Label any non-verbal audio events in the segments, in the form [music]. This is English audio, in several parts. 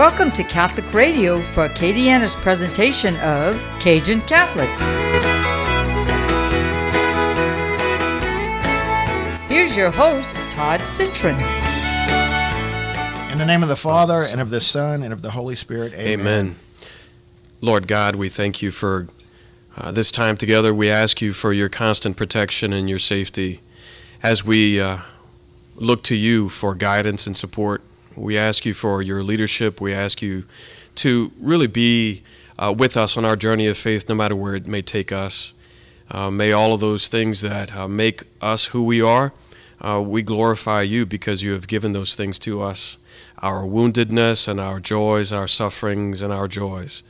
Welcome to Catholic Radio for Acadiana's presentation of Cajun Catholics. Here's your host, Todd Citron. In the name of the Father, and of the Son, and of the Holy Spirit, amen. Amen. Lord God, we thank you for uh, this time together. We ask you for your constant protection and your safety as we uh, look to you for guidance and support. We ask you for your leadership. We ask you to really be uh, with us on our journey of faith, no matter where it may take us. Uh, may all of those things that uh, make us who we are, uh, we glorify you because you have given those things to us our woundedness and our joys, our sufferings and our joys.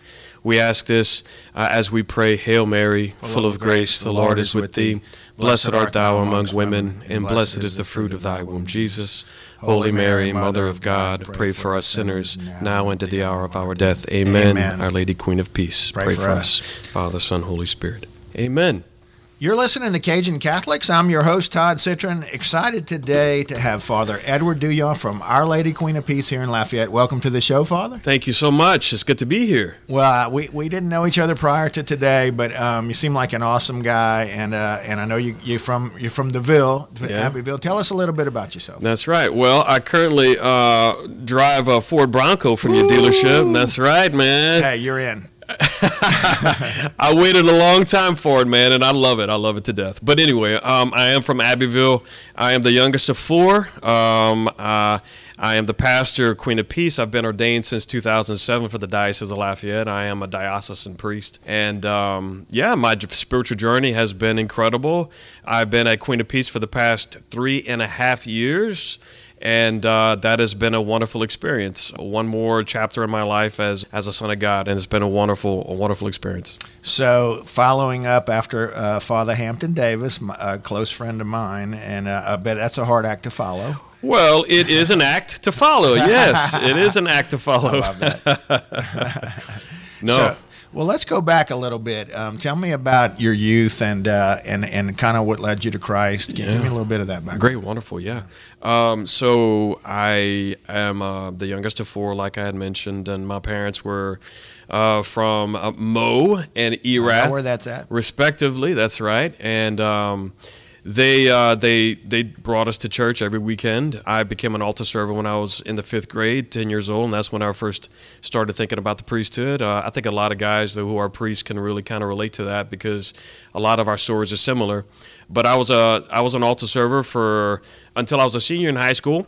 We ask this uh, as we pray, Hail Mary, full of grace, the Lord is with thee. Blessed art thou among women, and blessed is the fruit of thy womb, Jesus. Holy Mary, Mother of God, pray for us sinners, now and at the hour of our death. Amen. Amen. Our Lady, Queen of Peace, Pray for us. Father, Son, Holy Spirit. Amen. You're listening to Cajun Catholics. I'm your host, Todd Citron. Excited today to have Father Edward Duhon from Our Lady Queen of Peace here in Lafayette. Welcome to the show, Father. Thank you so much. It's good to be here. Well, uh, we, we didn't know each other prior to today, but um, you seem like an awesome guy, and uh, and I know you you're from you're from the Ville, Yeah. Abbeville. Tell us a little bit about yourself. That's right. Well, I currently uh, drive a Ford Bronco from your dealership. That's right, man. Hey, you're in. [laughs] I waited a long time for it, man, and I love it. I love it to death. But anyway, um, I am from Abbeville. I am the youngest of four. Um, uh, I am the pastor of Queen of Peace. I've been ordained since 2007 for the Diocese of Lafayette. I am a diocesan priest. And um, yeah, my spiritual journey has been incredible. I've been at Queen of Peace for the past three and a half years. And uh, that has been a wonderful experience. One more chapter in my life as, as a son of God, and it's been a wonderful, a wonderful experience. So, following up after uh, Father Hampton Davis, a close friend of mine, and uh, I bet that's a hard act to follow. Well, it is an act to follow. Yes, it is an act to [laughs] follow. I love that. [laughs] [laughs] No, So, well, let's go back a little bit. Um, tell me about your youth and uh, and and kind of what led you to Christ. Give, give me a little bit of that background. great, wonderful, yeah. Um, so I am uh, the youngest of four, like I had mentioned, and my parents were uh, from uh, Meaux and Erath, where that's at. respectively. That's right, and um, they uh, they they brought us to church every weekend. I became an altar server when I was in the fifth grade, ten years old, and that's when I first started thinking about the priesthood. Uh, I think a lot of guys who are priests can really kind of relate to that because a lot of our stories are similar. But I was a I was an altar server for until I was a senior in high school.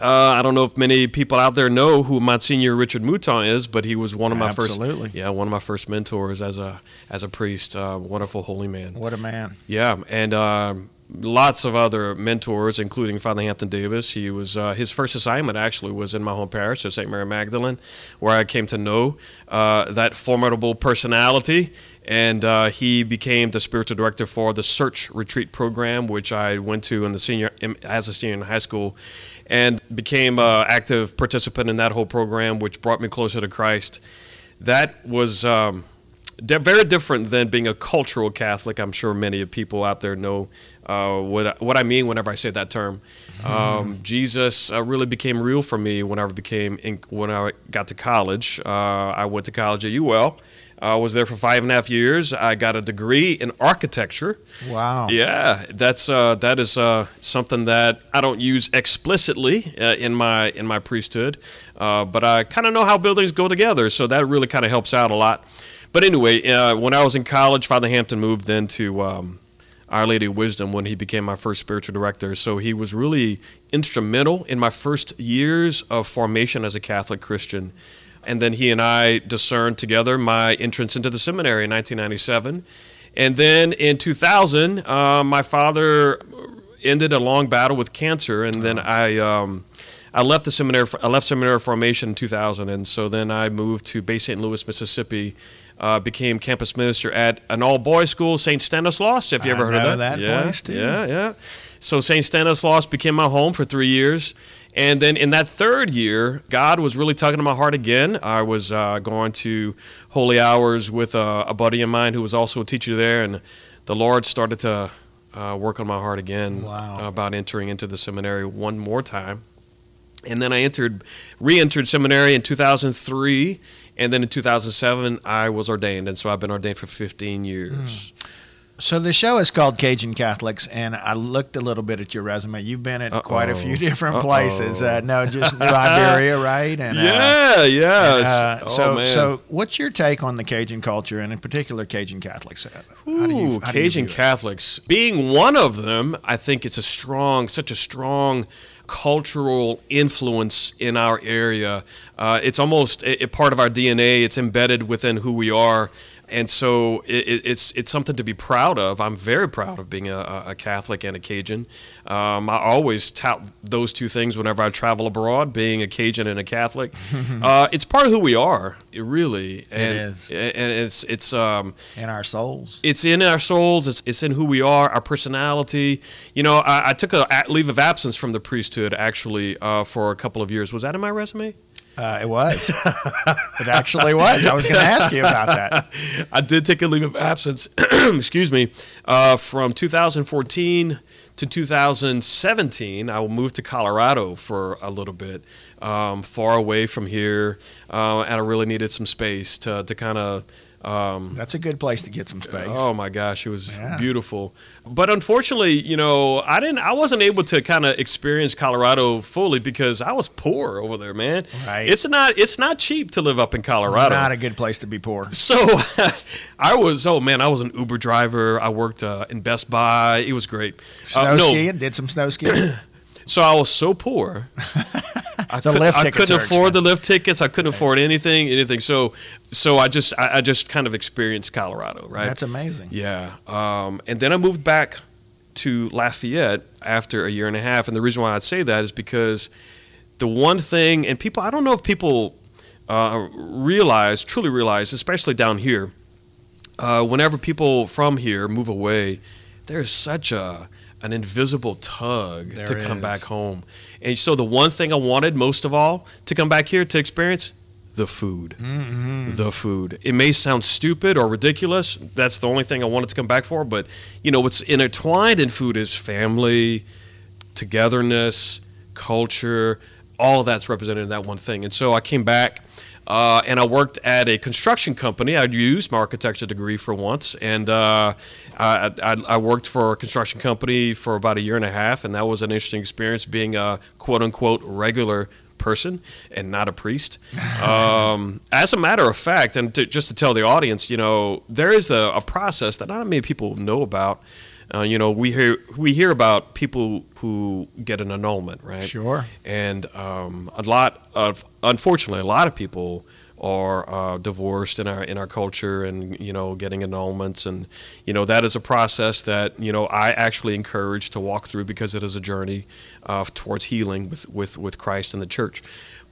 Uh, I don't know if many people out there know who Monsignor Richard Mouton is, but he was one of my Absolutely. first, yeah, one of my first mentors as a as a priest. Uh, wonderful holy man. What a man. Yeah, and um, lots of other mentors, including Father Hampton Davis. He was uh, his first assignment actually was in my home parish of St. Mary Magdalene, where I came to know uh, that formidable personality. And uh, he became the spiritual director for the Search Retreat program, which I went to in the senior as a senior in high school, and became an active participant in that whole program, which brought me closer to Christ. That was. Um, very different than being a cultural Catholic. I'm sure many of people out there know uh, what I- what I mean whenever I say that term. Um, Jesus uh, really became real for me whenever I became in, when I got to college. Uh, I went to college at UL. I was there for five and a half years. I got a degree in architecture. Wow. Yeah, that's uh, that is uh, something that I don't use explicitly uh, in my in my priesthood, uh, but I kind of know how buildings go together, so that really kind of helps out a lot. But anyway, uh, when I was in college, Father Hampton moved then to um, Our Lady of Wisdom when he became my first spiritual director. So he was really instrumental in my first years of formation as a Catholic Christian. And then he and I discerned together my entrance into the seminary in 1997. And then in 2000, uh, my father ended a long battle with cancer, and then I um, I left the seminary. I left seminary formation in 2000, and so then I moved to Bay St. Louis, Mississippi. Uh, became campus minister at an all boys school, St. Stanislaus. Have you I ever heard know of that? that yeah, place, too. Yeah, yeah. So St. Stanislaus became my home for three years. And then in that third year, God was really tugging to my heart again. I was uh, going to holy hours with a, a buddy of mine who was also a teacher there, and the Lord started to uh, work on my heart again Wow. about entering into the seminary one more time. and then I entered, re-entered seminary in 2003, and then in 2007 I was ordained, and so I've been ordained for 15 years. So the show is called Cajun Catholics, and I looked a little bit at your resume. You've been at quite a few Uh-oh. different places. Uh-oh. Uh, no, just New Iberia, right? And uh, yeah, yeah. and, uh, Oh, so, man. so what's your take on the Cajun culture, and in particular Cajun Catholics? Uh, How do you- Ooh, how do you Cajun? Catholics. Being one of them, I think it's a strong, such a strong cultural influence in our area. Uh, it's almost a, a part of our DNA. It's embedded within who we are. And so it, it- it's it's something to be proud of. I'm very proud of being a, a- Catholic and a Cajun. Um, I always tout those two things whenever I travel abroad, being a Cajun and a Catholic. [laughs] uh, it's part of who we are, really. And, is. And it's it's um, in our souls. it's in our souls. It's, it's in who we are, our personality. You know, I, I took a a leave of absence from the priesthood actually uh, for a couple of years. Was that in my resume? Uh, it was. it actually was. I was going to ask you about that. [laughs] I did take a leave of absence. [clears throat] excuse me, uh, from 2014 to 2017. I moved to Colorado for a little bit, um, far away from here, uh, and I really needed some space to to kind of. Um, That's a good place to get some space. Oh my gosh, it was Yeah. beautiful. But unfortunately, you know, I didn't I wasn't able to kind of experience Colorado fully because I was poor over there, man. Right. It's not it's not cheap to live up in Colorado. Not a good place to be poor. so [laughs] I was oh man, I was an Uber driver. I worked uh, in Best Buy. It was great. Snow Uh, no, skiing? Did some snow skiing? [clears throat] so I was so poor. [laughs] I, The could, I couldn't afford the lift tickets. I couldn't afford anything, anything. So, so I just, I, I just kind of experienced Colorado, right? That's amazing. Yeah. Um, and then I moved back to Lafayette after a year and a half. And the reason why I'd say that is because the one thing, and people, I don't know if people uh, realize, truly realize, especially down here, uh, whenever people from here move away, there's such a an invisible tug There to come is. back home. And so the one thing I wanted most of all to come back here to experience the food. Mm-hmm. The food. It may sound stupid or ridiculous. That's the only thing I wanted to come back for. But you know, what's intertwined in food is family, togetherness, culture. All of that's represented in that one thing. And so I came back. Uh, and I worked at a construction company. I'd used my architecture degree for once, and uh, I, I, I worked for a construction company for about a year and a half, and that was an interesting experience being a quote unquote regular person and not a priest. [laughs] Um, as a matter of fact, and to, just to tell the audience, you know, there is a, a process that not many people know about. Uh, you know, we hear we hear about people who get an annulment, right? Sure. and um, a lot of unfortunately a lot of people are uh, divorced in our in our culture and you know getting annulments and you know that is a process that you know I actually encourage to walk through because it is a journey uh, towards healing with, with with Christ and the church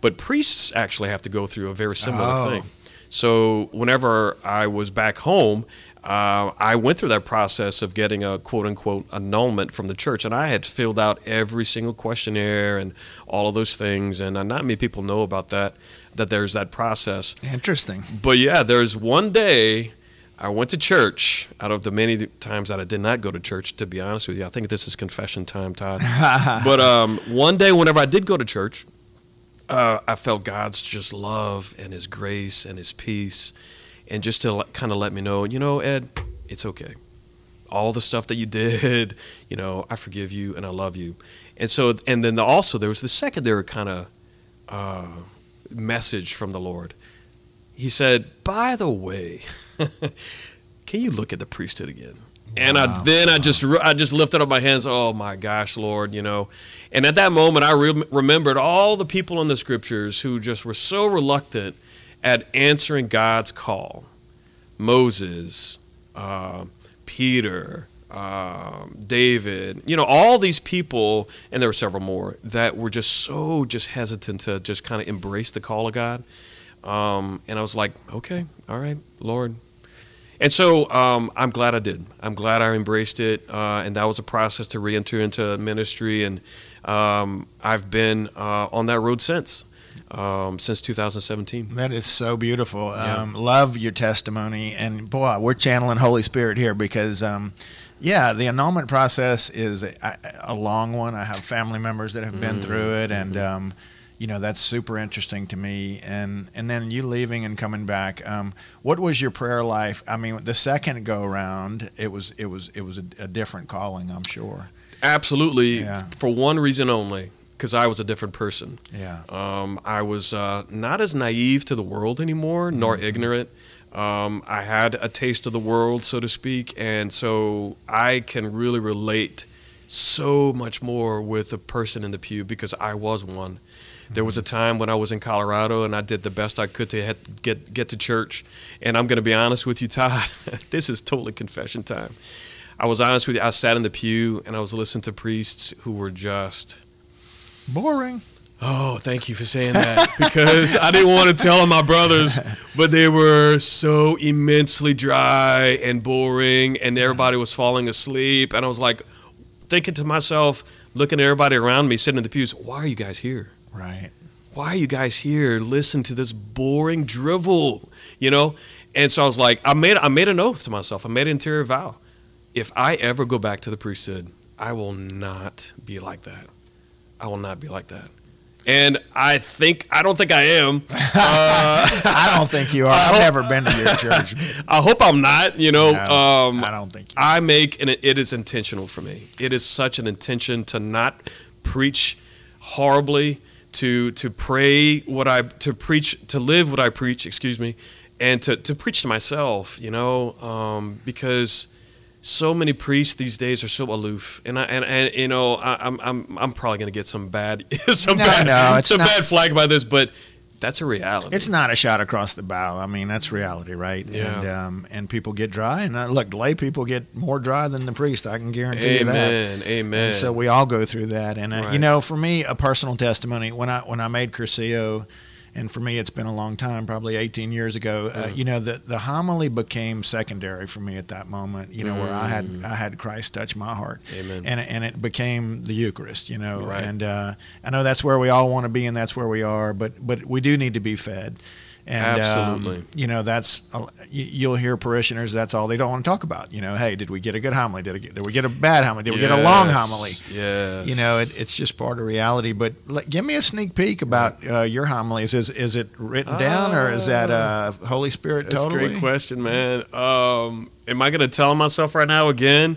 but priests actually have to go through a very similar Oh. thing so whenever I was back home uh, I went through that process of getting a quote unquote annulment from the church, and I had filled out every single questionnaire and all of those things, and not many people know about that. That there's that process, Interesting. but yeah, there's one day I went to church. Out of the many times that I did not go to church, to be honest with you, I think this is confession time, Todd. [laughs] but um, one day, whenever I did go to church, uh, I felt God's just love and His grace and His peace, and just to kind of let me know, you know, Ed, it's okay. All the stuff that you [laughs] did, you know, I forgive you and I love you. And so, and then also there was the secondary kind of uh, message from the Lord. He said, "By the way, [laughs] can you look at the priesthood again?" And I, then I just I just lifted up my hands. Oh my gosh, Lord, you know. And at that moment, I re- remembered all the people in the scriptures who just were so reluctant at answering God's call. Moses, uh, Peter, um, David, you know, all these people, and there were several more that were just so just hesitant to just kind of embrace the call of God. Um, and I was like, okay, all right, Lord. And so um, I'm glad I did. I'm glad I embraced it, uh, and that was a process to re-enter into ministry. And um, I've been uh, on that road since, um, since 2017. That is so beautiful. Yeah. Um, love your testimony, and boy, we're channeling Holy Spirit here because, um, yeah, the annulment process is a, a long one. I have family members that have been Mm, through it, and mm-hmm. um, you know that's super interesting to me and and then you leaving and coming back um, what was your prayer life i mean the second go around it was it was it was a, a different calling i'm sure Absolutely, Yeah. for one reason only, because I was a different person. yeah Um, I was uh, not as naive to the world anymore, nor Mm-hmm. ignorant. Um, I had a taste of the world, so to speak, and so I can really relate so much more with the person in the pew because I was one. There was a Mm-hmm. time when I was in Colorado and I did the best I could to get get to church. And I'm going to be honest with you, [laughs] Todd. this is totally confession time. I was honest with you. I sat in the pew and I was listening to priests who were just boring Oh, thank you for saying that [laughs] because I didn't want to tell my brothers, but they were so immensely dry and boring, and everybody was falling asleep. And I was like, thinking to myself, looking at everybody around me sitting in the pews, why are you guys here? right Why are you guys here? Listen to this boring drivel, you know? And so I was like, I made I made an oath to myself. I made an interior vow. If I ever go back to the priesthood, I will not be like that. I will not be like that. And I think I don't think I am. [laughs] Uh, i don't think you are i've never been to your church [laughs] I hope I'm not. You know, No, um, i don't think you I make and it, it is intentional for me. It is such an intention to not preach horribly, to to pray what I to preach to live what I preach. Excuse me, and to to preach to myself. You know, um, because so many priests these days are so aloof, and I and, and you know I, I'm I'm I'm probably gonna get some bad [laughs] some No, bad no, it's some not- bad flag by this, but that's a reality. It's not a shot across the bow. I mean, that's reality, right? Yeah. And um, and people get dry, and uh, look, lay people get more dry than the priest. I can guarantee you that. amen, amen. So we all go through that. And uh, you know, for me, a personal testimony when I when I made Cursillo, and for me, it's been a long time, probably 18 years ago. Uh, Yeah. you know, the the homily became secondary for me at that moment. You know, where I had Mm. I had Christ touch my heart amen. and and it became the Eucharist, you know. Right. And uh, I know that's where we all want to be, and that's where we are. But but we do need to be fed. And, um, Absolutely. you know, that's you- you'll hear parishioners. That's all they don't want to talk about. You know, hey, did we get a good homily? Did, get- did we get a bad homily? Did we get a long homily? Yes. You know, it, it's just part of reality. But like, give me a sneak peek about uh, your homilies. Is is it written down or is that uh, Holy Spirit That's totally? a great question, man. Um, am I going to tell myself right now again?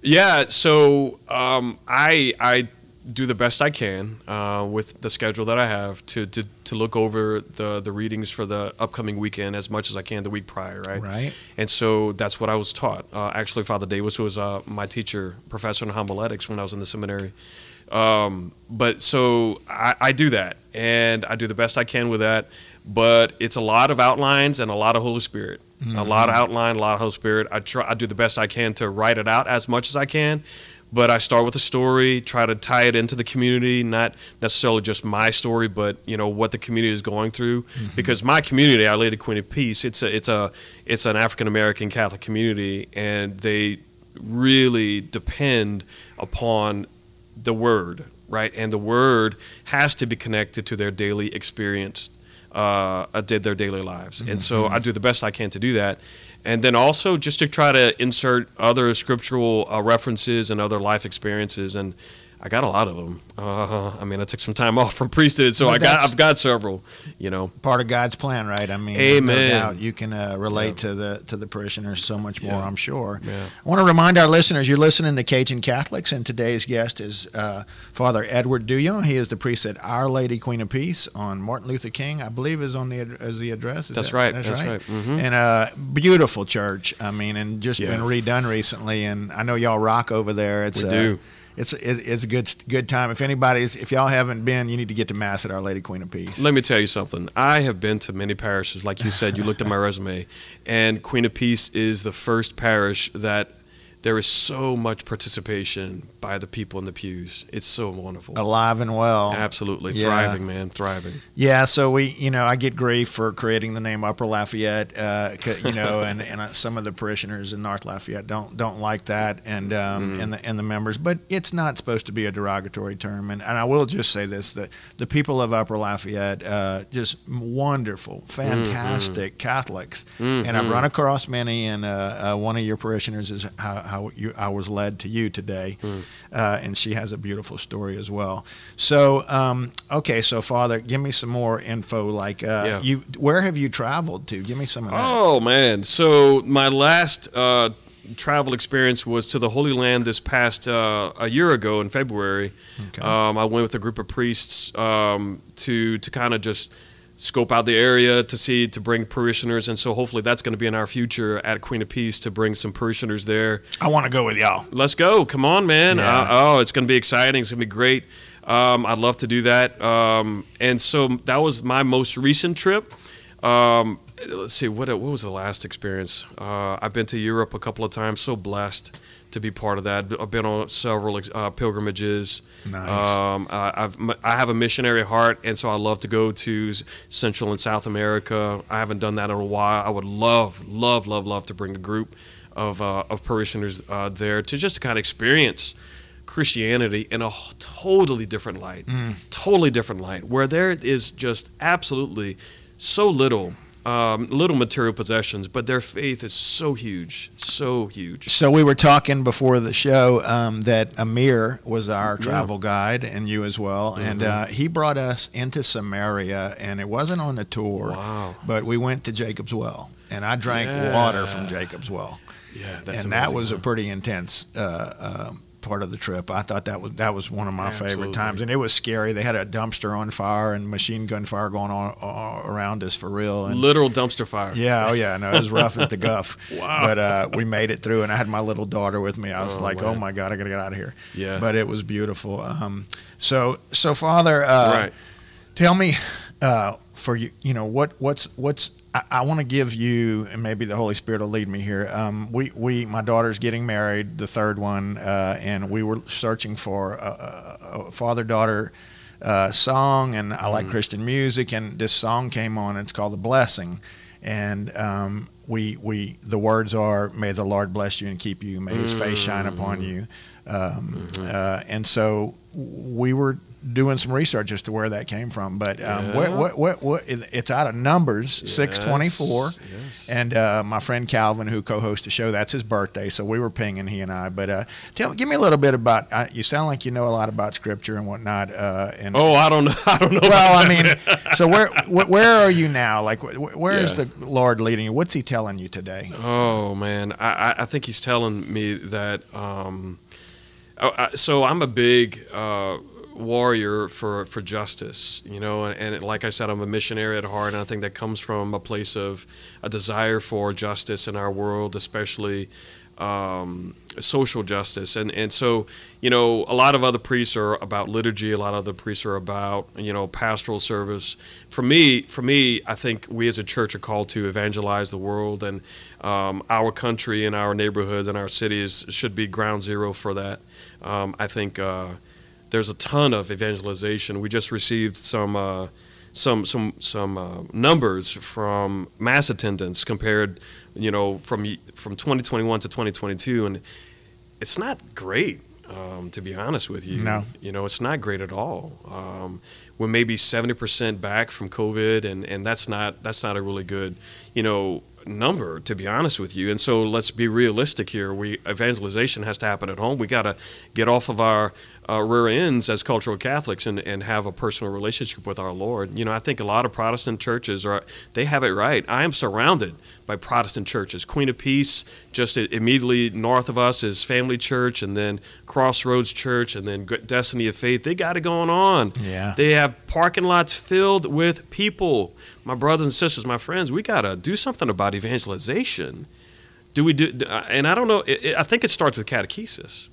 Yeah. So um, I I do the best I can uh, with the schedule that I have to, to to look over the the readings for the upcoming weekend as much as I can the week prior, right? Right. And so that's what I was taught. Uh, actually, Father Davis was uh, my teacher, professor in homiletics when I was in the seminary. Um, but so I, I do that, and I do the best I can with that. But it's a lot of outlines and a lot of Holy Spirit. A lot of outline, a lot of Holy Spirit. I try. I do the best I can to write it out as much as I can. But I start with a story, try to tie it into the community, not necessarily just my story, but you know what the community is going through. Because my community, Our Lady Queen of Peace, it's a it's a it's an African American Catholic community, and they really depend upon the Word, right? And the Word has to be connected to their daily experience, uh, uh, did their daily lives. And so I do the best I can to do that. And then also just to try to insert other scriptural uh, references and other life experiences. And I got a lot of them. Uh, I mean, I took some time [laughs] off from priesthood, so Well, I got I've got several. You know, part of God's plan, right? I mean, Amen. No doubt you can uh, relate Yeah. to the to the parishioners so much more. Yeah. I'm sure. Yeah. I want to remind our listeners you're listening to Cajun Catholics, and today's guest is uh, Father Edward Duhon. He is the priest at Our Lady Queen of Peace on Martin Luther King, I believe, is on the as the address. Is That's that- right. That's right. Mhm. And a beautiful church. I mean, and just been redone recently. And I know y'all rock over there. It's we uh, do. It's it's it's a good good time. If anybody's if y'all haven't been, you need to get to mass at Our Lady Queen of Peace. Let me tell you something. I have been to many parishes. Like you said, you looked at my [laughs] resume, and Queen of Peace is the first parish that there is so much participation by the people in the pews. It's so wonderful. Alive and well. Absolutely Yeah. thriving, man, thriving. Yeah, so we, you know, I get grief for creating the name Upper Lafayette, uh, you know, [laughs] and, and uh, some of the parishioners in North Lafayette don't don't like that, and um, Mm. and the and the members, but it's not supposed to be a derogatory term. And, and I will just say this: that the people of Upper Lafayette, uh, just wonderful, fantastic Catholics, and I've run across many, and uh, uh, one of your parishioners is how, I, you, I was led to you today, Mm. uh, and she has a beautiful story as well. So, um, okay, so Father, give me some more info. Like, uh, Yeah. you, where have you traveled to? Give me some of that. Oh man! So my last uh, travel experience was to the Holy Land this past uh, a year ago in February. Okay. Um, I went with a group of priests um, to to kind of just scope out the area to see to bring parishioners, and so hopefully that's going to be in our future at Queen of Peace to bring some parishioners there. I want to go with y'all. Let's go! Come on, man! Yeah. Uh, oh, it's going to be exciting. It's going to be great. Um, I'd love to do that. Um, and so that was my most recent trip. Um, let's see, what what was the last experience? Uh, I've been to Europe a couple of times. So blessed to be part of that. I've been on several uh, pilgrimages. Nice. Um, I, I've I have a missionary heart, and so I love to go to Central and South America. I haven't done that in a while. I would love, love, love, love to bring a group of uh, of parishioners uh, there to just to kind of experience Christianity in a totally different light, totally different light, where there is just absolutely so little. Um, little material possessions, but their faith is so huge, so huge. So we were talking before the show um, that Amir was our travel guide, and you as well, and Mm-hmm. uh, he brought us into Samaria, and it wasn't on the tour, Wow. but we went to Jacob's Well, and I drank Yeah. water from Jacob's Well, Yeah, that's and that amazing, was a pretty intense. Uh, uh, part of the trip i thought that was that was one of my favorite times and it was scary they had a dumpster on fire and machine gun fire going on all around us for real and literal dumpster fire. yeah, oh yeah, no, it was rough as the guff. [laughs] Wow. But uh, we made it through, and I had my little daughter with me. I was Oh, like, man. oh my god, I gotta get out of here. Yeah. But it was beautiful. Um, so, so Father, uh, right. tell me, uh, for you, you know, what, what's, what's, I, I want to give you, and maybe the Holy Spirit will lead me here. Um, we, we, my daughter's getting married, the third one, uh, and we were searching for a, a, a father-daughter uh, song, and I like Christian music, and this song came on. It's called "The Blessing," and um, we, we, the words are, "May the Lord bless you and keep you. May His face shine upon you." Um, uh, and so we were doing some research as to where that came from. But um, what, Yeah. what, what, what, it- it's out of Numbers six twenty four, Yes, yes. and uh, my friend Calvin, who co-hosts the show, that's his birthday. So we were pinging he and I. But uh, tell, give me a little bit about. Uh, you sound like you know a lot about Scripture and whatnot. Uh, and Oh, I don't know. [laughs] I don't know. well, I mean, so where where are you now? Like, wh- where is Yeah. the Lord leading you? What's He telling you today? Oh man, I, I- I think he's telling me that. Um, oh, I- so I'm a big uh, warrior for for justice, you know, and, and like I said, I'm a missionary at heart, and I think that comes from a place of a desire for justice in our world, especially um, social justice, and and so you know, a lot of other priests are about liturgy, a lot of other priests are about you know pastoral service. For me, for me, I think we as a church are called to evangelize the world, and um, our country and our neighborhoods and our cities should be ground zero for that. Um, I think uh, there's a ton of evangelization. We just received some uh, some some some uh, numbers from mass attendance compared, you know, from from 2021 to 2022, and it's not great. Um, to be honest with you, No. you know, it's not great at all. Um, we're maybe 70% back from COVID, and, and that's not that's not a really good, you know, number to be honest with you. And so let's be realistic here. We evangelization has to happen at home. We got to get off of our uh, rear ends as cultural Catholics and, and have a personal relationship with our Lord. You know, I think a lot of Protestant churches are they have it right. I am surrounded by Protestant churches. Queen of Peace, just immediately north of us, is Family Church, and then Crossroads Church, and then Destiny of Faith. They got it going on. Yeah. They have parking lots filled with people. My brothers and sisters, my friends, we got to do something about evangelization. Do we do? uh, And I don't know. I think it starts with catechesis.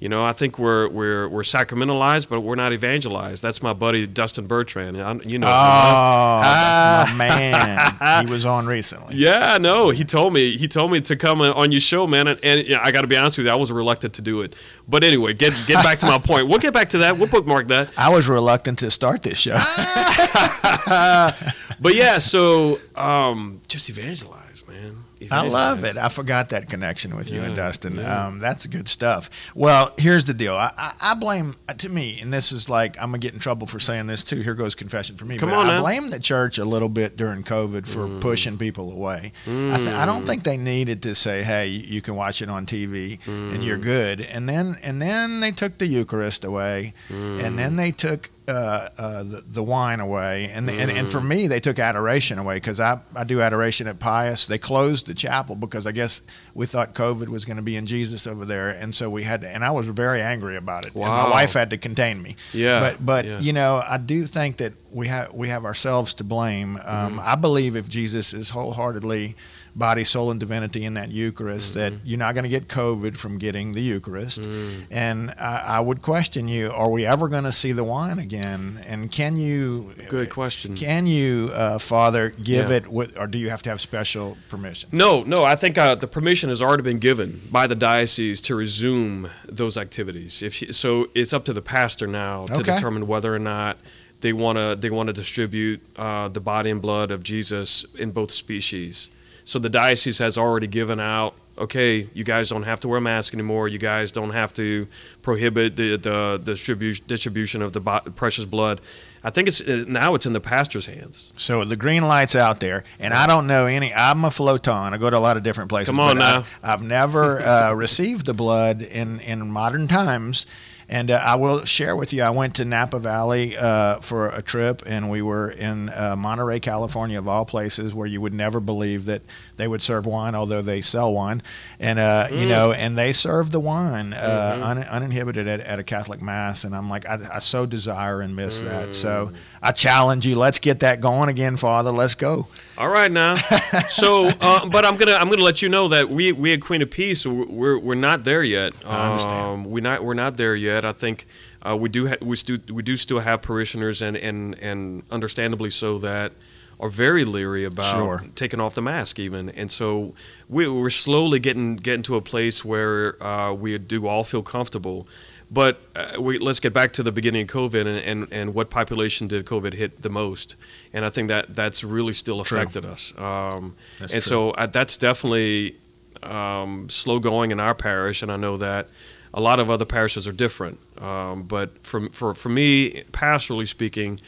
You know, I think we're we're we're sacramentalized, but we're not evangelized. That's my buddy Dustin Bertrand. I, you know. Oh, that's my [laughs] man. He was on recently. Yeah, no, he told me he told me to come on your show, man, and, and yeah, I got to be honest with you, I was reluctant to do it. But anyway, get get back to my point. We'll get back to that. We'll bookmark that. [laughs] I was reluctant to start this show. [laughs] But yeah, so um, just evangelize, man. I love evangelize. it. I forgot that connection with you and Dustin. yeah. Um, that's good stuff. Well, here's the deal. I, I, I blame to me, and this is like I'm gonna get in trouble for saying this too. Here goes confession for me. Come but on I now. blame the church a little bit during COVID for Mm. pushing people away. I, th- I don't think they needed to say, "Hey, you can watch it on TV and you're Mm. good." And then and then they took the Eucharist away, Mm. and then they took. Uh, uh, the, the wine away, and, and and Mm. for me, they took adoration away because I, I do adoration at Pius. They closed the chapel because I guess we thought COVID was going to be in Jesus over there, and so we had to. And I was very angry about it. And my wife had to contain me. Yeah, But but yeah. you know, I do think that we have we have ourselves to blame. Um, Mm-hmm. I believe if Jesus is wholeheartedly body, soul, and divinity in that Eucharist, that Mm-hmm. you're not going to get COVID from getting the Eucharist. Mm. And I, I would question you: Are we ever going to see the wine again? And can you? Good question. Can you, uh, Father, give Yeah. it, with, or do you have to have special permission? No, no. I think uh, the permission has already been given by the diocese to resume those activities. If so, it's up to the pastor now to Okay. determine whether or not they want to they want to distribute uh, the body and blood of Jesus in both species. So the diocese has already given out. Okay, you guys don't have to wear a mask anymore. You guys don't have to prohibit the the distribution distribution of the bo- precious blood. I think it's uh, now it's in the pastor's hands. So the green light's out there, and I don't know any. I'm a floton. I go to a lot of different places. Come on now. I, have never uh, received the blood in in modern times. And uh, I will share with you, I went to Napa Valley uh, for a trip, and we were in uh, Monterey, California, of all places, where you would never believe that they would serve wine, although they sell wine. And uh, you Mm. know, and they serve the wine uh, Mhm. un- uninhibited at, at a Catholic mass, and I'm like, I, I so desire and miss that. Mm. So I challenge you. Let's get that going again, Father. Let's go. All right now. [laughs] So, uh, but I'm gonna I'm gonna let you know that we we at Queen of Peace we're we're not there yet. I understand. Um, we're not we're not there yet. I think uh, we do ha- we still we do still have parishioners and and and understandably so that are very leery about Sure. taking off the mask even. And so we we're slowly getting getting to a place where uh, we do all feel comfortable. But uh, we, let's get back to the beginning of COVID and, and, and what population did COVID hit the most? And I think that that's really still True. affected us. Um, and true. so uh, that's definitely um, slow going in our parish, and I know that a lot of other parishes are different. Um, but for, for for me, pastorally speaking,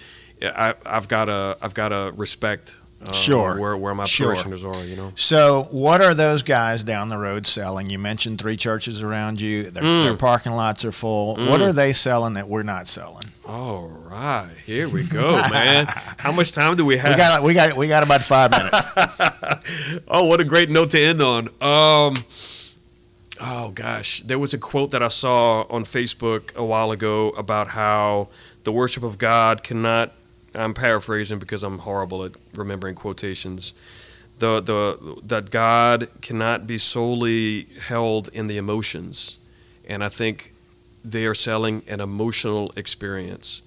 I, I've got to I've got to respect uh, Sure. where where my Sure. parishioners are. You know, So, what are those guys down the road selling? You mentioned three churches around you. Their, Mm. their parking lots are full. What Mm. are they selling that we're not selling? all right, here we go, man. [laughs] How much time do we have? We got we got we got about five minutes. [laughs] oh, what a great note to end on. Um, oh gosh, there was a quote that I saw on Facebook a while ago about how the worship of God cannot. I'm paraphrasing because I'm horrible at remembering quotations. The the that God cannot be solely held in the emotions, and I think they are selling an emotional experience.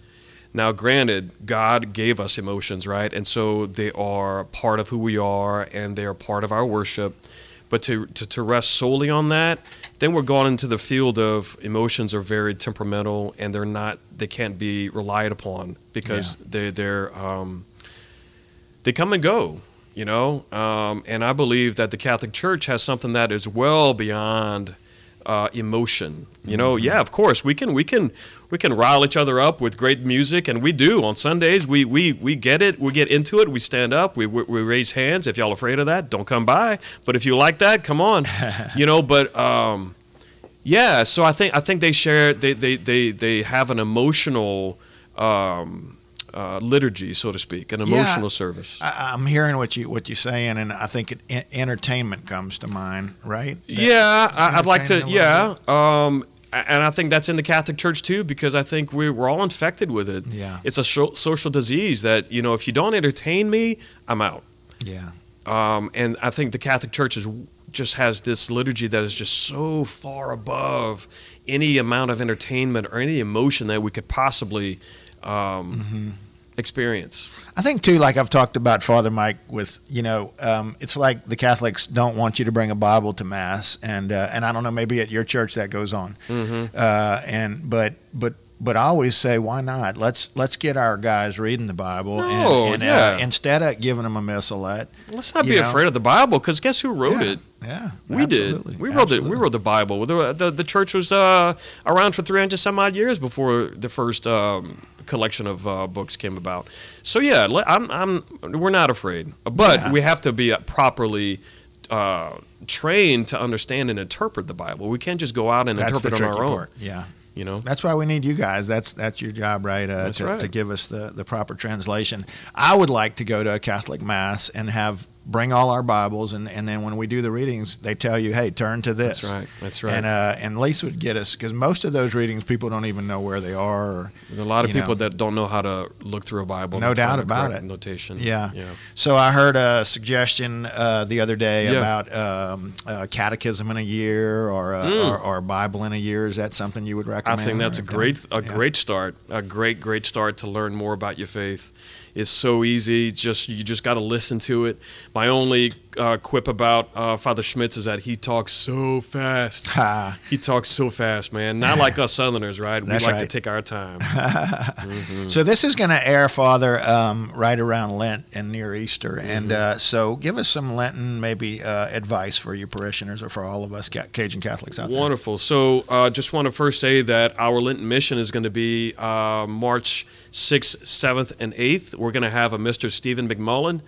Now, granted, God gave us emotions, right? And so they are part of who we are and they are part of our worship. But to, to, to rest solely on that, then we're going into the field of emotions are very temperamental and they're not, they can't be relied upon because they, they're, um, they come and go, you know? Um, and I believe that the Catholic Church has something that is well beyond uh, emotion. You know, yeah, of course we can we can we can rile each other up with great music, and we do on Sundays. We we we get it. We get into it. We stand up. We we, we raise hands. If y'all afraid of that, don't come by. But if you like that, come on. [laughs] you know, but um, yeah. So I think I think they share. They they they they have an emotional. Um, uh, liturgy, so to speak, an Yeah. emotional service. I, I'm hearing what you what you're saying, and I think it, entertainment comes to mind, right? That- Yeah, I, I'd like to. Yeah, um, and I think that's in the Catholic Church too, because I think we're, we're all infected with it. Yeah. It's a social disease that you know if you don't entertain me, I'm out. Yeah. Um, and I think the Catholic Church is just has this liturgy that is just so far above any amount of entertainment or any emotion that we could possibly um, Mm-hmm. experience. I think too, like I've talked about Father Mike with, you know, um, it's like the Catholics don't want you to bring a Bible to mass, and uh, and I don't know, maybe at your church that goes on, Mm-hmm. uh, and but but but I always say, why not? Let's let's get our guys reading the Bible, No, and, and yeah. uh, instead of giving them a missalette, Let's not be know? afraid of the Bible, because guess who wrote Yeah. it? yeah, We absolutely, did. We wrote it. We wrote the Bible. The, the, the church was uh, around for 300 some odd years before the first um, collection of uh, books came about. So yeah, I'm, I'm, we're not afraid, but Yeah. we have to be uh, properly uh, trained to understand and interpret the Bible. We can't just go out and That's interpret on our own. part. Yeah, You know. that's why we need you guys. That's that's your job, right? Uh, That's to, right. to give us the the proper translation. I would like to go to a Catholic mass and have bring all our Bibles, and, and then when we do the readings, they tell you, hey, turn to this. That's right. That's right. And uh, and Lisa would get us because most of those readings people don't even know where they are. Or, a lot of people know. that don't know how to look through a Bible. No doubt about it. Notation. Yeah. Yeah. So I heard a suggestion uh, the other day Yeah. about um, uh, catechism in a year or, uh, Mm. or or Bible in a year. Is that something you would recommend? I think that's a great a Yeah. great start. A great great start to learn more about your faith. It's so easy. Just you just got to listen to it. My only uh, quip about uh, Father Schmitz is that he talks so fast. Ha. He talks so fast, man. Not like us Southerners, right? We That's like to take our time. [laughs] So this is going to air, Father, um, right around Lent and near Easter, and Mm-hmm. uh, so give us some Lenten maybe uh, advice for your parishioners or for all of us Ca- Cajun Catholics out there. Wonderful. So, uh, just want to first say that our Lenten mission is going to be uh, March 6th, 7th, and 8th. We're going to have a Mr. Stephen McMullen.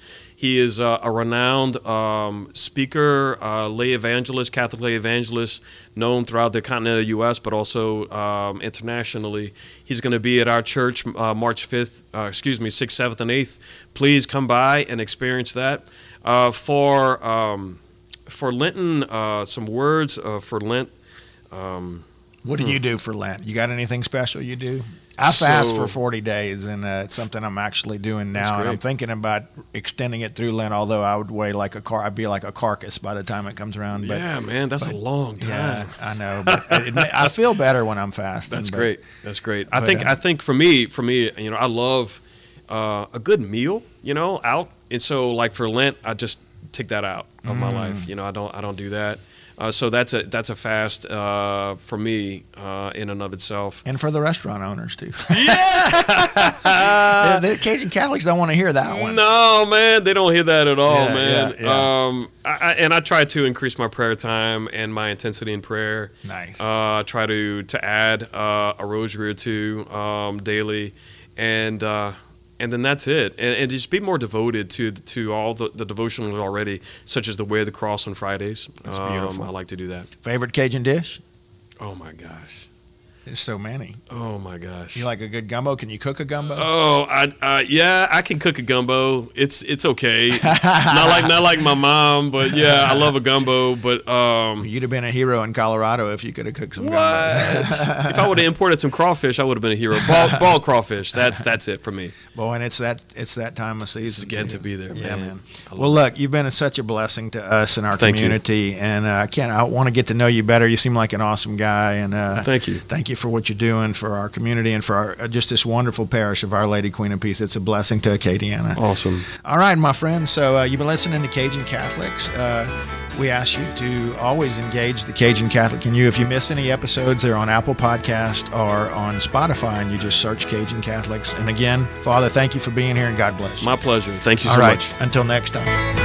He is uh, a renowned um, speaker, uh, lay evangelist, Catholic lay evangelist, known throughout the continental U.S., but also um, internationally. He's going to be at our church uh, March 5th, uh, excuse me, 6th, 7th, and 8th. Please come by and experience that. Uh, for um, for Lenten, uh, some words for Lent. Um, What do you do for Lent? You got anything special you do? I fast So- for 40 days, and uh, it's something I'm actually doing now, and I'm thinking about extending it through Lent. Although I would weigh like a car, I'd be like a carcass by the time it comes around. But yeah, man, that's a long time. yeah. I know. But it, I feel better when I'm fasting. That's but- great. That's great. I think uh, I think for me, for me, you know, I love uh, a good meal. You know, out, and so like for Lent, I just take that out of my Mm. life. You know, I don't I don't do that. Uh, so that's a that's a fast uh, for me uh, in and of itself. And for the restaurant owners too. [laughs] Yeah. [laughs] the, the Cajun Catholics don't want to hear that one. No, man, they don't hear that at all, Yeah, man. yeah, yeah. Um, I, and I try to increase my prayer time and my intensity in prayer. Nice. Uh, try to to add uh, a rosary or two um, daily, and uh, and then that's it. And, and just be more devoted to to all the, the devotionals already, such as the Way of the Cross on Fridays. That's Um, beautiful. I like to do that. Favorite Cajun dish? Oh my gosh. There's so many. Oh my gosh. You like a good gumbo? Can you cook a gumbo? Oh, I, uh, yeah, I can cook a gumbo. It's it's okay. [laughs] not like not like my mom, but yeah, I love a gumbo. But um, You'd have been a hero in Colorado if you could have cooked some what? gumbo. [laughs] if I would have imported some crawfish, I would have been a hero. Ball, ball crawfish. That's that's it for me. Boy, and it's that it's that time of season. It's again too. to be there, Yeah, man. man. Well, look, you've been such a blessing to us and our Thank you. community, and uh, I can't. I want to get to know you better. You seem like an awesome guy, and uh, Thank you. thank you for what you're doing for our community and for our, uh, just this wonderful parish of Our Lady Queen of Peace. It's a blessing to Acadiana. Awesome. All right, my friends. So uh, you've been listening to Cajun Catholics. Uh, we ask you to always engage the Cajun Catholic in you. If you miss any episodes, they're on Apple Podcast or on Spotify, and you just search Cajun Catholics. And again, Father, thank you for being here, and God bless you. My pleasure. Thank you All so right, much. until next time.